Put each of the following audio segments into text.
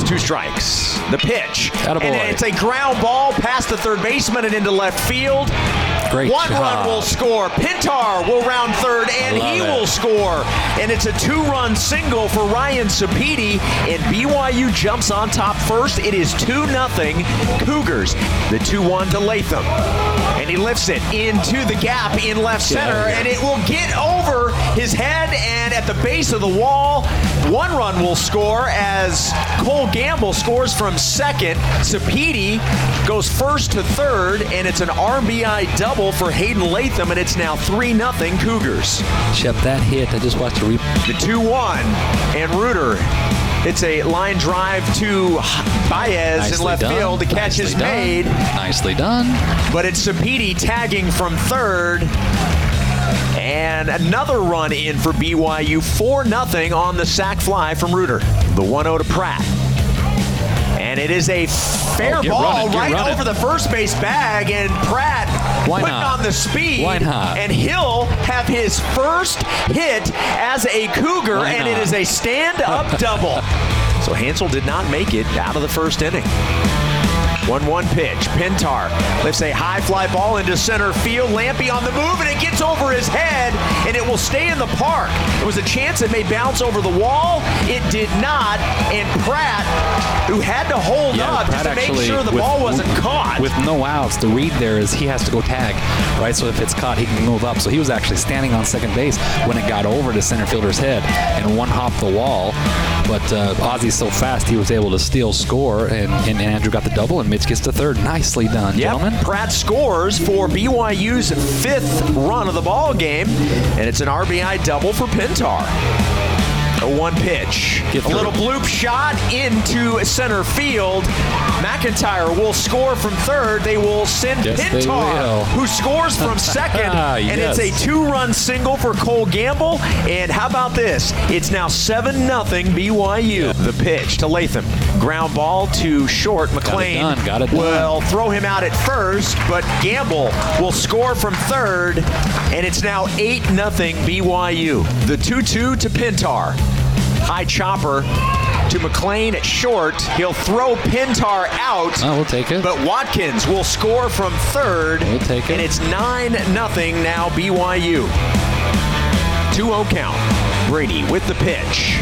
balls, two strikes. The pitch. Attaboy. And it's a ground ball past the third baseman and into left field. Great One job. run will score. Pintar will round third, and he it. will score. And it's a two-run single for Ryan Sapiti, and BYU jumps on top first. It is 2 nothing Cougars. The 2-1 to Latham. And he lifts it into the gap in left center, and it will get over his head and at the base of the wall. One run will score as Cole Gamble scores from second. Sapiti goes first to third, and it's an RBI double for Hayden Latham, and it's now 3 0 Cougars. Shep, that hit. I just watched a replay. The 2 1, and Reuter. It's a line drive to Baez in left done. field. The catch Nicely is done. made, Nicely done. but it's Sapiti tagging from third. And another run in for BYU, 4 0 on the sac fly from Reuter. The 1 0 to Pratt. And it is a fair Oh, ball running, right running. over the first base bag, and Pratt Why putting not? on the speed. Why not? And he'll have his first hit as a Cougar, Why and it is a stand up double. So Hansel did not make it out of the first inning. 1 1 pitch. Pintar lifts a high fly ball into center field. Lampy on the move, and it gets over his head, and it will stay in the park. There was a chance it may bounce over the wall. It did not, and Pratt, who had to hold Yeah, up Pratt to make sure the with- ball wasn't caught. With no outs, the read there is he has to go tag, right? So if it's caught, he can move up. So he was actually standing on second base when it got over to center fielder's head and one hop the wall. But uh, Ozzy's so fast, he was able to steal score, and, and Andrew got the double, and Mitch gets the third. Nicely done, Yep. gentlemen. Pratt scores for BYU's fifth run of the ball game, and it's an RBI double for Pintar. A one pitch. Get a little bloop shot into center field. McIntyre will score from third. They will send Yes, Pintar, who scores from second. And it's a two run single for Cole Gamble. And how about this? It's now 7 0 BYU. The pitch to Latham. Ground ball to short. McLean done, got it done. will throw him out at first, but Gamble will score from third, and it's now 8 0 BYU. The 2 2 to Pintar. High chopper to McLean at short. He'll throw Pintar out. Oh, we'll take it. But Watkins will score from third. We'll take it. And it's 9 0 now BYU. 2 0 count. Brady with the pitch.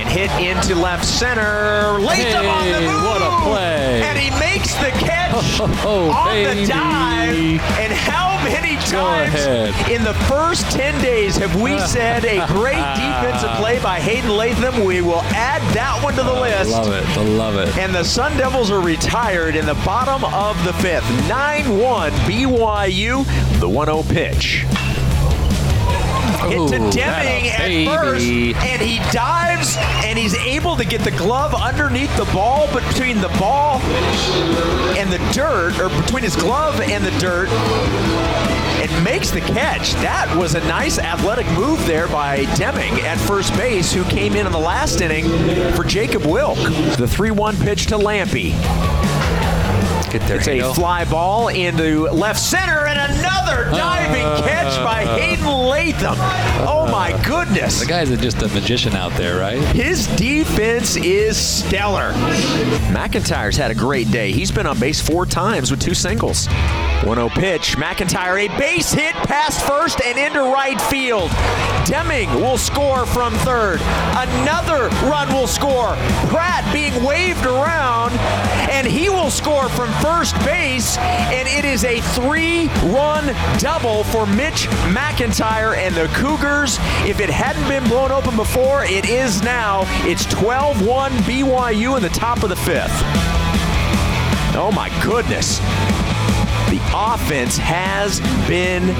And hit into left center. Latham on the move. what a play. And he makes the catch oh, oh, on baby. the dive. And how many times in the first 10 days have we said a great defensive play by Hayden Latham? We will add that one to the oh, list. Love it. I love it. And the Sun Devils are retired in the bottom of the fifth. 9 1 BYU, the 1 0 pitch. Hit Ooh, to Deming at first, and he dives and he's able to get the glove underneath the ball, but between the ball and the dirt, or between his glove and the dirt, and makes the catch. That was a nice athletic move there by Deming at first base, who came in in the last inning for Jacob Wilk. The 3 1 pitch to Lampy. Get there, It's a fly ball into left center and another diving uh, catch by Hayden Latham. Oh uh, my goodness. The guy's just a magician out there, right? His defense is stellar. McIntyre's had a great day. He's been on base four times with two singles. 1 0 pitch. McIntyre, a base hit past first and into right field. Deming will score from third. Another run will score. Pratt being waved around, and he will score from first base. And it is a three run double for Mitch McIntyre and the Cougars. If it hadn't been blown open before, it is now. It's 12 1 BYU in the top of the fifth. Oh my goodness. The offense has been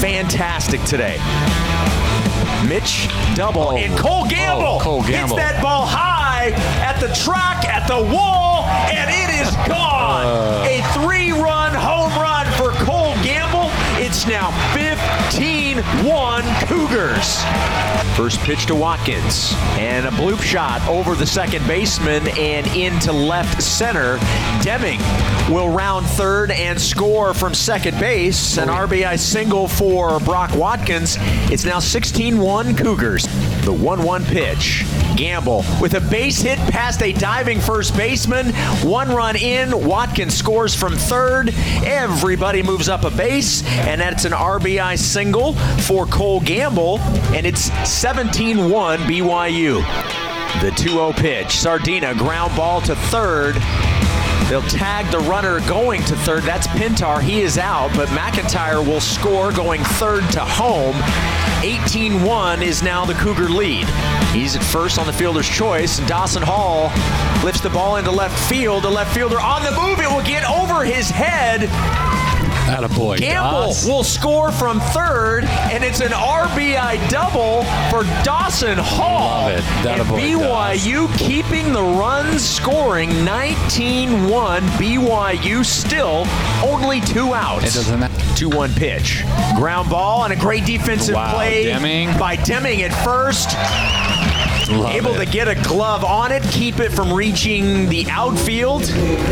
fantastic today. Mitch double Oh. and Cole Gamble, Oh, Cole Gamble. hits that ball high at the track, at the wall, and it is gone. Uh. A three-run 1 Cougars. First pitch to Watkins, and a bloop shot over the second baseman and into left center. Deming will round third and score from second base. An RBI single for Brock Watkins. It's now 16 1 Cougars. The 1 1 pitch. Gamble with a base hit past a diving first baseman. One run in. Watkins scores from third. Everybody moves up a base, and that's an RBI single for Cole Gamble, and it's 17 1 BYU. The 2 0 pitch. Sardina ground ball to third. They'll tag the runner going to third. That's Pintar. He is out, but McIntyre will score going third to home. 18 1 is now the Cougar lead. He's at first on the fielder's choice, and Dawson Hall lifts the ball into left field. The left fielder on the move. It will get over his head. Attaboy. Gamble Doss. will score from third, and it's an RBI double for Dawson Hall. Love it. And Attaboy, BYU keeping the runs scoring 19 1. BYU still only two outs. It doesn't matter. 2 1 pitch. Ground ball and a great defensive Wow, play Deming. by Deming at first. Love Able it. to get a glove on it, keep it from reaching the outfield,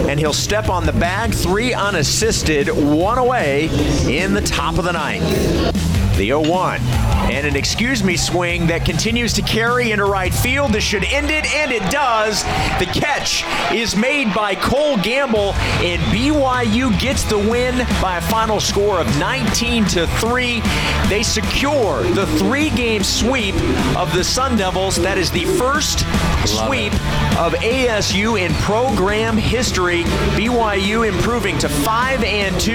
and he'll step on the bag. Three unassisted, one away in the top of the ninth. The 0 1. And an excuse me swing that continues to carry into right field. This should end it, and it does. The catch is made by Cole Gamble, and BYU gets the win by a final score of 19 to 3. They secure the three game sweep of the Sun Devils. That is the first Love sweep it. of ASU in program history. BYU improving to 5 and 2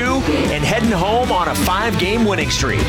and heading home on a five game winning streak.